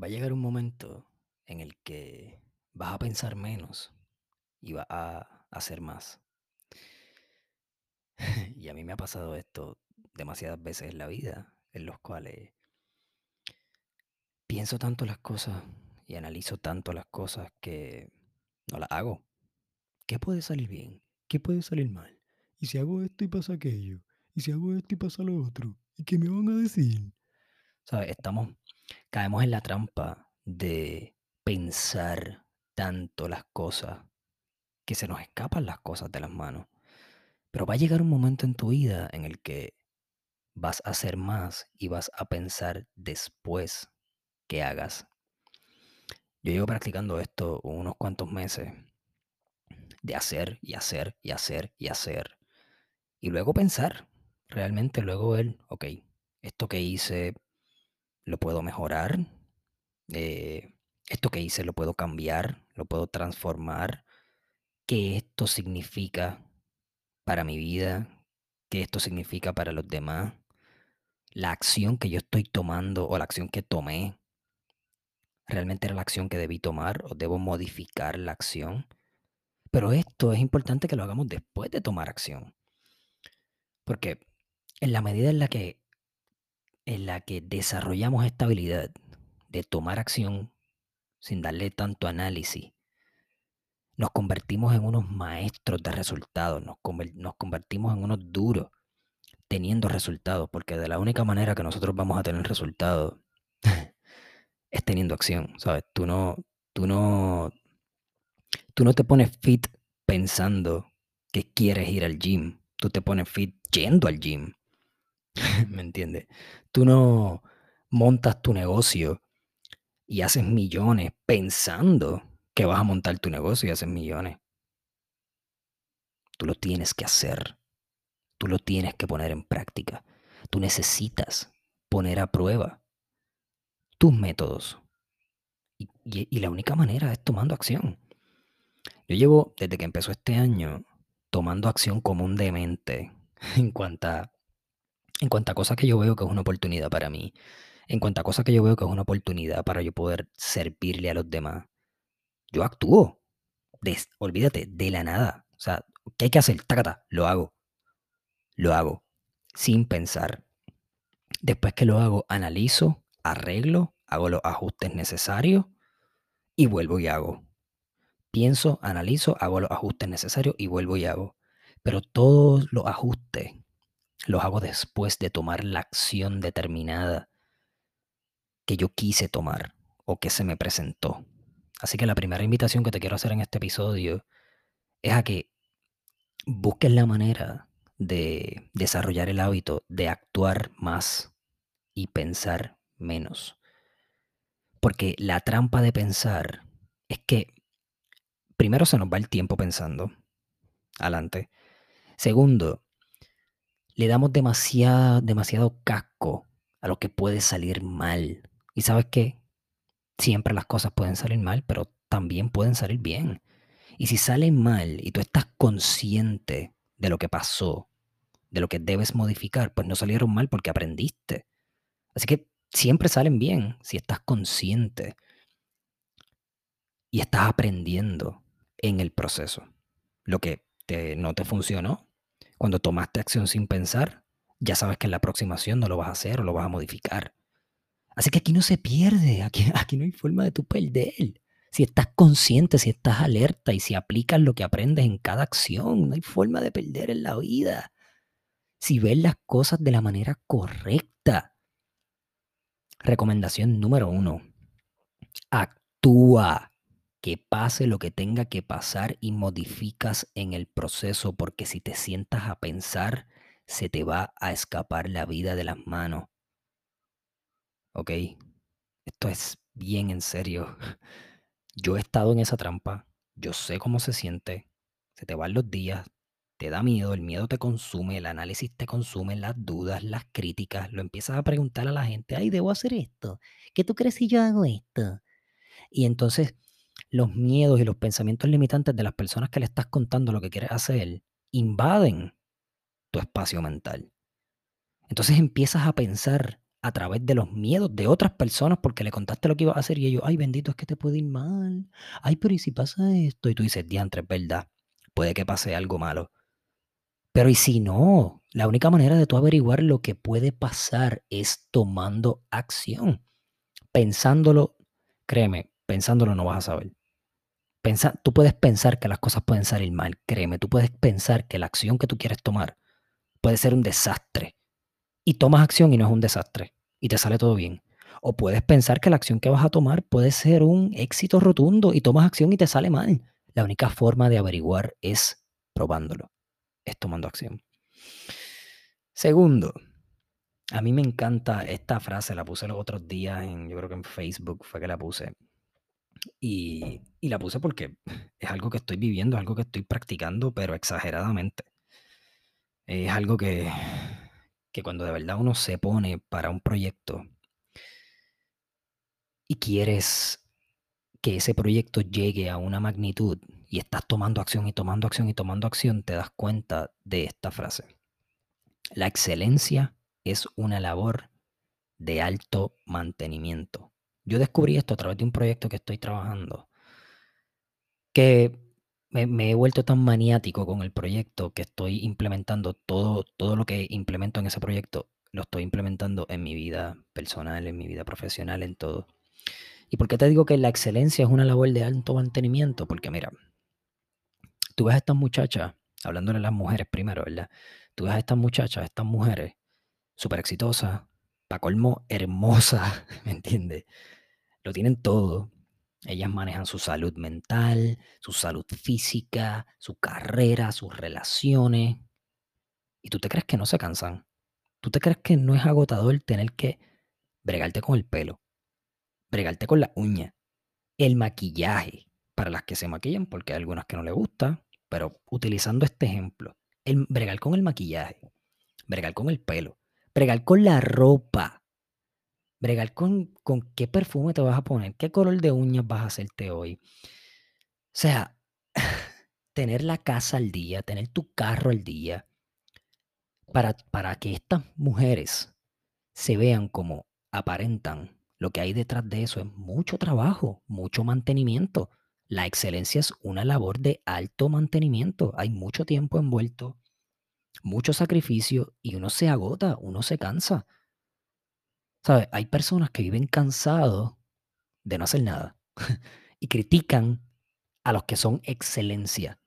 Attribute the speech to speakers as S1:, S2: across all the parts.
S1: Va a llegar un momento en el que vas a pensar menos y vas a hacer más. y a mí me ha pasado esto demasiadas veces en la vida, en los cuales pienso tanto las cosas y analizo tanto las cosas que no las hago. ¿Qué puede salir bien? ¿Qué puede salir mal? ¿Y si hago esto y pasa aquello? ¿Y si hago esto y pasa lo otro? ¿Y qué me van a decir? ¿Sabes? Estamos, caemos en la trampa de pensar tanto las cosas que se nos escapan las cosas de las manos. Pero va a llegar un momento en tu vida en el que vas a hacer más y vas a pensar después que hagas. Yo llevo practicando esto unos cuantos meses de hacer y hacer y hacer y hacer. Y luego pensar, realmente luego ver, ok, esto que hice lo puedo mejorar, eh, esto que hice lo puedo cambiar, lo puedo transformar, qué esto significa para mi vida, qué esto significa para los demás, la acción que yo estoy tomando o la acción que tomé, realmente era la acción que debí tomar o debo modificar la acción. Pero esto es importante que lo hagamos después de tomar acción. Porque en la medida en la que, en la que desarrollamos esta habilidad de tomar acción sin darle tanto análisis, nos convertimos en unos maestros de resultados, nos, convertimos en unos duros teniendo resultados, porque de la única manera que nosotros vamos a tener resultados es teniendo acción, ¿sabes? Tú no, tú no, tú no te pones fit pensando que quieres ir al gym, tú te pones fit yendo al gym, ¿me entiendes? Tú no montas tu negocio y haces millones pensando que vas a montar tu negocio y haces millones. Tú lo tienes que hacer. Tú lo tienes que poner en práctica. Tú necesitas poner a prueba tus métodos. Y, la única manera es tomando acción. Yo llevo, desde que empezó este año, tomando acción como un demente en cuanto a, en cuanto a cosas que yo veo que es una oportunidad para mí, en cuanto a cosas que yo veo que es una oportunidad para yo poder servirle a los demás. Yo actúo. olvídate, de la nada. O sea, ¿qué hay que hacer? Tácata, lo hago. Lo hago. Sin pensar. Después que lo hago, analizo, arreglo, hago los ajustes necesarios y vuelvo y hago. Pienso, analizo, hago los ajustes necesarios y vuelvo y hago. Pero todos los ajustes los hago después de tomar la acción determinada que yo quise tomar o que se me presentó. Así que la primera invitación que te quiero hacer en este episodio es a que busques la manera de desarrollar el hábito de actuar más y pensar menos. Porque la trampa de pensar es que primero se nos va el tiempo pensando. Adelante. Segundo, le damos demasiado, demasiado casco a lo que puede salir mal. ¿Y sabes qué? Siempre las cosas pueden salir mal, pero también pueden salir bien. Y si salen mal y tú estás consciente de lo que pasó, de lo que debes modificar, pues no salieron mal porque aprendiste. Así que siempre salen bien si estás consciente y estás aprendiendo en el proceso. Lo que no te funcionó, cuando tomaste acción sin pensar, ya sabes que en la aproximación no lo vas a hacer o lo vas a modificar. Así que aquí no se pierde, aquí, aquí no hay forma de tu perder. Si estás consciente, si estás alerta y si aplicas lo que aprendes en cada acción, no hay forma de perder en la vida. Si ves las cosas de la manera correcta, Recomendación número uno. Actúa. Que pase lo que tenga que pasar y modificas en el proceso porque si te sientas a pensar, se te va a escapar la vida de las manos. ¿Ok? Esto es bien en serio. Yo he estado en esa trampa. Yo sé cómo se siente. Se te van los días, te da miedo, el miedo te consume, el análisis te consume, las dudas, las críticas, lo empiezas a preguntar a la gente, ay, debo hacer esto, ¿qué tú crees si yo hago esto? Y entonces los miedos y los pensamientos limitantes de las personas que le estás contando lo que quieres hacer invaden tu espacio mental. Entonces empiezas a pensar a través de los miedos de otras personas porque le contaste lo que ibas a hacer y ellos, ay, bendito, es que te puede ir mal. Ay, pero ¿y si pasa esto? Y tú dices, diantre, es verdad, puede que pase algo malo. Pero ¿y si no? La única manera de tú averiguar lo que puede pasar es tomando acción. Pensándolo, créeme, pensándolo no vas a saber. Pensa, tú puedes pensar que las cosas pueden salir mal, créeme, tú puedes pensar que la acción que tú quieres tomar puede ser un desastre y tomas acción y no es un desastre y te sale todo bien. O puedes pensar que la acción que vas a tomar puede ser un éxito rotundo y tomas acción y te sale mal. La única forma de averiguar es probándolo, es tomando acción. Segundo, a mí me encanta esta frase, la puse los otros días en, yo creo que en Facebook fue que la puse. Y, la puse porque es algo que estoy viviendo, es algo que estoy practicando, pero exageradamente. Es algo que que cuando de verdad uno se pone para un proyecto y quieres que ese proyecto llegue a una magnitud y estás tomando acción y tomando acción y tomando acción, te das cuenta de esta frase. La excelencia es una labor de alto mantenimiento. Yo descubrí esto a través de un proyecto que estoy trabajando, que me, he vuelto tan maniático con el proyecto que estoy implementando todo, todo lo que implemento en ese proyecto, lo estoy implementando en mi vida personal, en mi vida profesional, en todo. ¿Y por qué te digo que la excelencia es una labor de alto mantenimiento? Porque mira, tú ves a estas muchachas, hablándole a las mujeres primero, ¿verdad? Tú ves a estas muchachas, estas mujeres, súper exitosas, colmo, hermosas, ¿me entiendes? Lo tienen todo, ellas manejan su salud mental, su salud física, su carrera, sus relaciones. ¿Y tú te crees que no se cansan? ¿Tú te crees que no es agotador tener que bregarte con el pelo, bregarte con la uña, el maquillaje, para las que se maquillan, porque hay algunas que no les gusta, pero utilizando este ejemplo, el bregar con el maquillaje, bregar con el pelo, bregar con la ropa, bregar con, con qué perfume te vas a poner, qué color de uñas vas a hacerte hoy. O sea, tener la casa al día, tener tu carro al día, para, para que estas mujeres se vean como aparentan, lo que hay detrás de eso es mucho trabajo, mucho mantenimiento. La excelencia es una labor de alto mantenimiento. Hay mucho tiempo envuelto, mucho sacrificio y uno se agota, uno se cansa. ¿Sabes? Hay personas que viven cansados de no hacer nada y critican a los que son excelencia.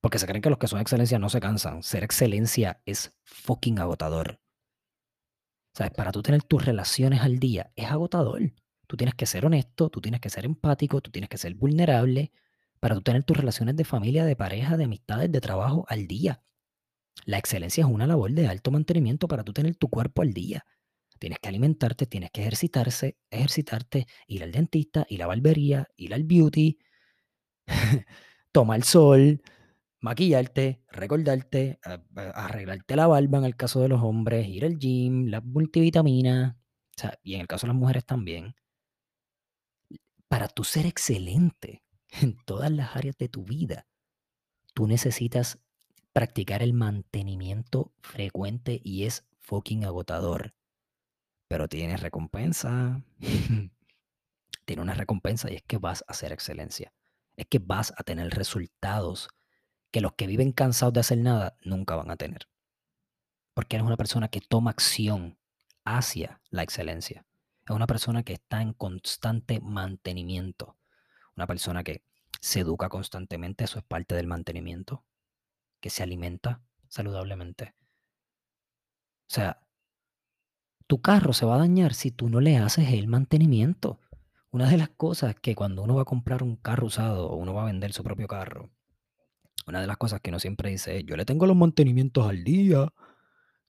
S1: Porque se creen que los que son excelencia no se cansan. Ser excelencia es fucking agotador. ¿Sabes? Para tú tener tus relaciones al día es agotador. Tú tienes que ser honesto, tú tienes que ser empático, tú tienes que ser vulnerable para tú tener tus relaciones de familia, de pareja, de amistades, de trabajo al día. La excelencia es una labor de alto mantenimiento para tú tener tu cuerpo al día. Tienes que alimentarte, tienes que ejercitarse, ejercitarte, ir al dentista, ir a la barbería, ir al beauty, tomar sol, maquillarte, recordarte, arreglarte la barba en el caso de los hombres, ir al gym, las multivitaminas, y en el caso de las mujeres también. Para tú ser excelente en todas las áreas de tu vida, tú necesitas practicar el mantenimiento frecuente y es fucking agotador pero tiene recompensa. tiene una recompensa y es que vas a hacer excelencia. Es que vas a tener resultados que los que viven cansados de hacer nada nunca van a tener. Porque eres una persona que toma acción hacia la excelencia. Es una persona que está en constante mantenimiento. Una persona que se educa constantemente, eso es parte del mantenimiento. Que se alimenta saludablemente. O sea, tu carro se va a dañar si tú no le haces el mantenimiento. Una de las cosas que cuando uno va a comprar un carro usado o uno va a vender su propio carro, una de las cosas que uno siempre dice es, yo le tengo los mantenimientos al día.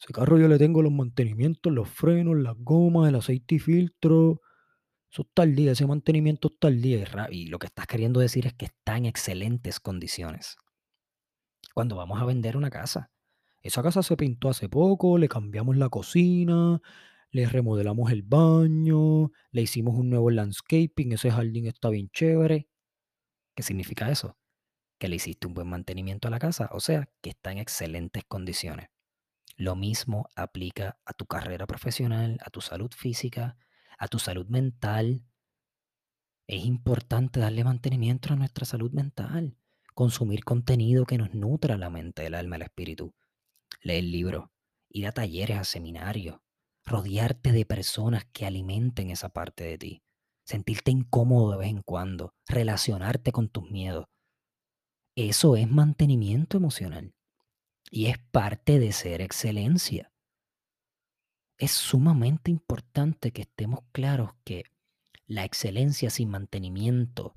S1: Ese carro yo le tengo los mantenimientos, los frenos, las gomas, el aceite y filtro. Eso está al día, ese mantenimiento está al día. Y lo que estás queriendo decir es que está en excelentes condiciones. Cuando vamos a vender una casa, esa casa se pintó hace poco, le cambiamos la cocina, le remodelamos el baño, le hicimos un nuevo landscaping, ese jardín está bien chévere. ¿Qué significa eso? Que le hiciste un buen mantenimiento a la casa, o sea, que está en excelentes condiciones. Lo mismo aplica a tu carrera profesional, a tu salud física, a tu salud mental. Es importante darle mantenimiento a nuestra salud mental, consumir contenido que nos nutra la mente, el alma, el espíritu. Leer libros, ir a talleres, a seminarios, rodearte de personas que alimenten esa parte de ti, sentirte incómodo de vez en cuando, relacionarte con tus miedos. Eso es mantenimiento emocional y es parte de ser excelencia. Es sumamente importante que estemos claros que la excelencia sin mantenimiento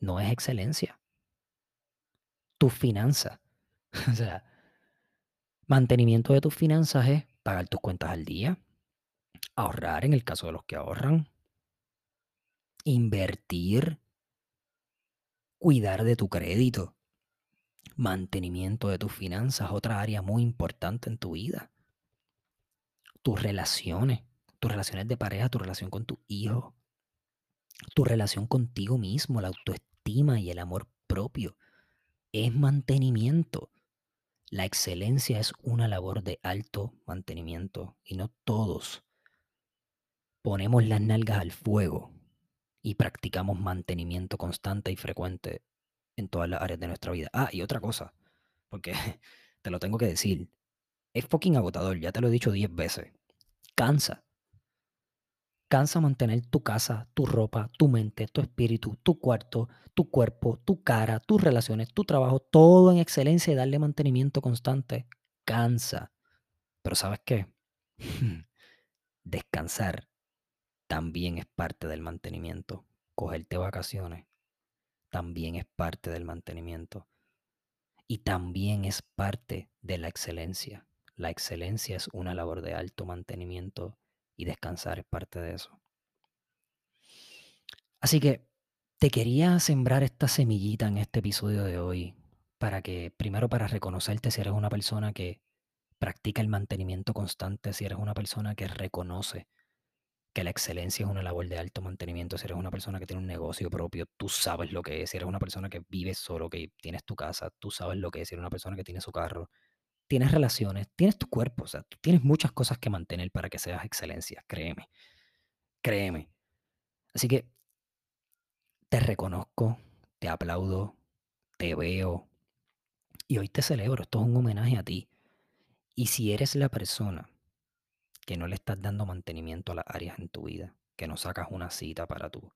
S1: no es excelencia. Tus finanzas. o sea, mantenimiento de tus finanzas es pagar tus cuentas al día, ahorrar en el caso de los que ahorran, invertir, cuidar de tu crédito, mantenimiento de tus finanzas, otra área muy importante en tu vida. Tus relaciones, tus relaciones de pareja, tu relación con tu hijo, tu relación contigo mismo, la autoestima y el amor propio. Es mantenimiento. La excelencia es una labor de alto mantenimiento y no todos ponemos las nalgas al fuego y practicamos mantenimiento constante y frecuente en todas las áreas de nuestra vida. Ah, y otra cosa, porque te lo tengo que decir, es fucking agotador, ya te lo he dicho 10 veces. Cansa. Cansa mantener tu casa, tu ropa, tu mente, tu espíritu, tu cuarto, tu cuerpo, tu cara, tus relaciones, tu trabajo, todo en excelencia y darle mantenimiento constante. Cansa. Pero ¿sabes qué? Descansar también es parte del mantenimiento. Cogerte vacaciones también es parte del mantenimiento. Y también es parte de la excelencia. La excelencia es una labor de alto mantenimiento y descansar es parte de eso. Así que te quería sembrar esta semillita en este episodio de hoy para que, primero, para reconocerte si eres una persona que practica el mantenimiento constante, si eres una persona que reconoce que la excelencia es una labor de alto mantenimiento. Si eres una persona que tiene un negocio propio, tú sabes lo que es. Si eres una persona que vive solo, que tienes tu casa, tú sabes lo que es. Si eres una persona que tiene su carro, tienes relaciones, tienes tu cuerpo. O sea, tienes muchas cosas que mantener para que seas excelencia. Créeme. Créeme. Así que te reconozco, te aplaudo, te veo. Y hoy te celebro. Esto es un homenaje a ti. Y si eres la persona que no le estás dando mantenimiento a las áreas en tu vida, que no sacas una cita para tu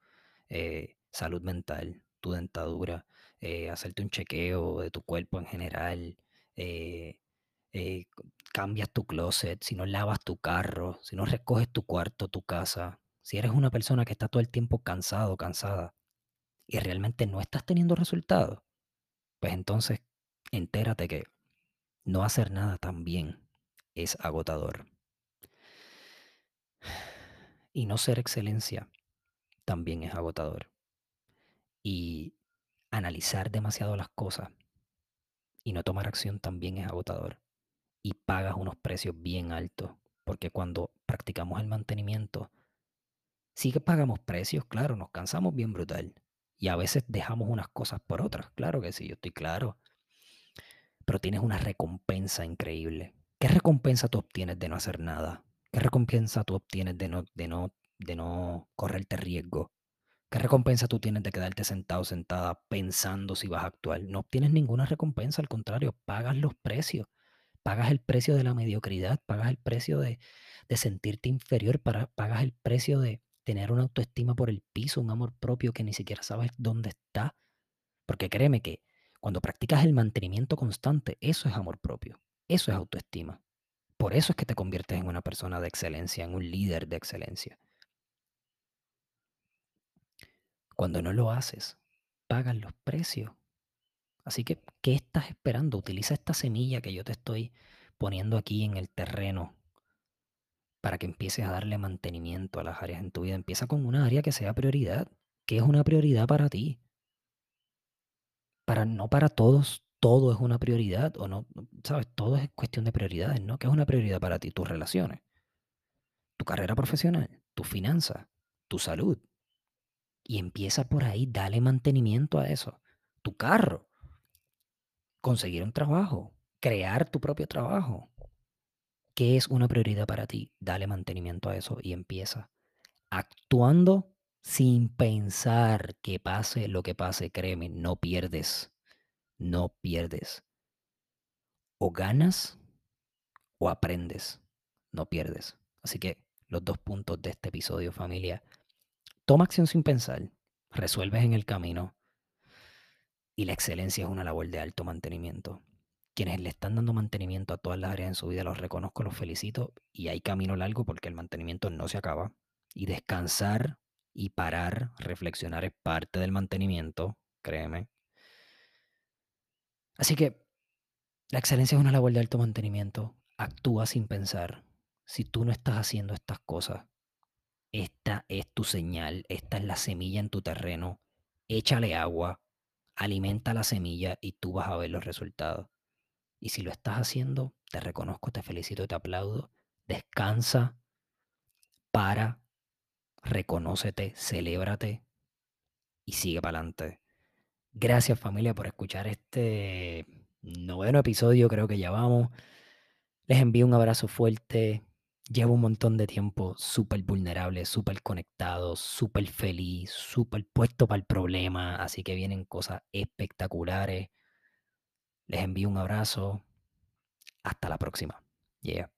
S1: eh, salud mental, tu dentadura, eh, hacerte un chequeo de tu cuerpo en general, eh, cambias tu closet, si no lavas tu carro, si no recoges tu cuarto, tu casa, si eres una persona que está todo el tiempo cansado, cansada, y realmente no estás teniendo resultados, pues entonces entérate que no hacer nada también es agotador. Y no ser excelencia también es agotador. Y analizar demasiado las cosas y no tomar acción también es agotador. Y pagas unos precios bien altos. Porque cuando practicamos el mantenimiento, sí que pagamos precios, claro, nos cansamos bien brutal. Y a veces dejamos unas cosas por otras, claro que sí, yo estoy claro. Pero tienes una recompensa increíble. ¿Qué recompensa tú obtienes de no hacer nada? ¿Qué recompensa tú obtienes de no, de no, de no correrte riesgo? ¿Qué recompensa tú tienes de quedarte sentado, sentada, pensando si vas a actuar? No obtienes ninguna recompensa, al contrario, pagas los precios. Pagas el precio de la mediocridad, pagas el precio de, sentirte inferior, pagas el precio de tener una autoestima por el piso, un amor propio que ni siquiera sabes dónde está. Porque créeme que cuando practicas el mantenimiento constante, eso es amor propio, eso es autoestima. Por eso es que te conviertes en una persona de excelencia, en un líder de excelencia. Cuando no lo haces, pagan los precios. Así que, ¿qué estás esperando? Utiliza esta semilla que yo te estoy poniendo aquí en el terreno para que empieces a darle mantenimiento a las áreas en tu vida. Empieza con una área que sea prioridad. ¿Qué es una prioridad para ti? Para no para todos, todo es una prioridad o no, sabes, todo es cuestión de prioridades, ¿no? ¿Qué es una prioridad para ti? Tus relaciones, tu carrera profesional, tu finanzas, tu salud. Y empieza por ahí, dale mantenimiento a eso. Tu carro, conseguir un trabajo, crear tu propio trabajo. ¿Qué es una prioridad para ti? Dale mantenimiento a eso y empieza. Actuando sin pensar que pase lo que pase, créeme, no pierdes. No pierdes. O ganas o aprendes. No pierdes. Así que los dos puntos de este episodio, familia. Toma acción sin pensar. Resuelves en el camino. Y la excelencia es una labor de alto mantenimiento. Quienes le están dando mantenimiento a todas las áreas en su vida, los reconozco, los felicito. Y hay camino largo porque el mantenimiento no se acaba. Y descansar y parar, reflexionar es parte del mantenimiento, créeme. Así que la excelencia es una labor de alto mantenimiento. Actúa sin pensar. Si tú no estás haciendo estas cosas, esta es tu señal, esta es la semilla en tu terreno. Échale agua, alimenta la semilla y tú vas a ver los resultados. Y si lo estás haciendo, te reconozco, te felicito, te aplaudo. Descansa, para, reconócete, celébrate y sigue para adelante. Gracias familia por escuchar este noveno episodio, creo que ya vamos. Les envío un abrazo fuerte. Llevo un montón de tiempo súper vulnerable, súper conectado, súper feliz, súper puesto para el problema, así que vienen cosas espectaculares. Les envío un abrazo. Hasta la próxima. Yeah.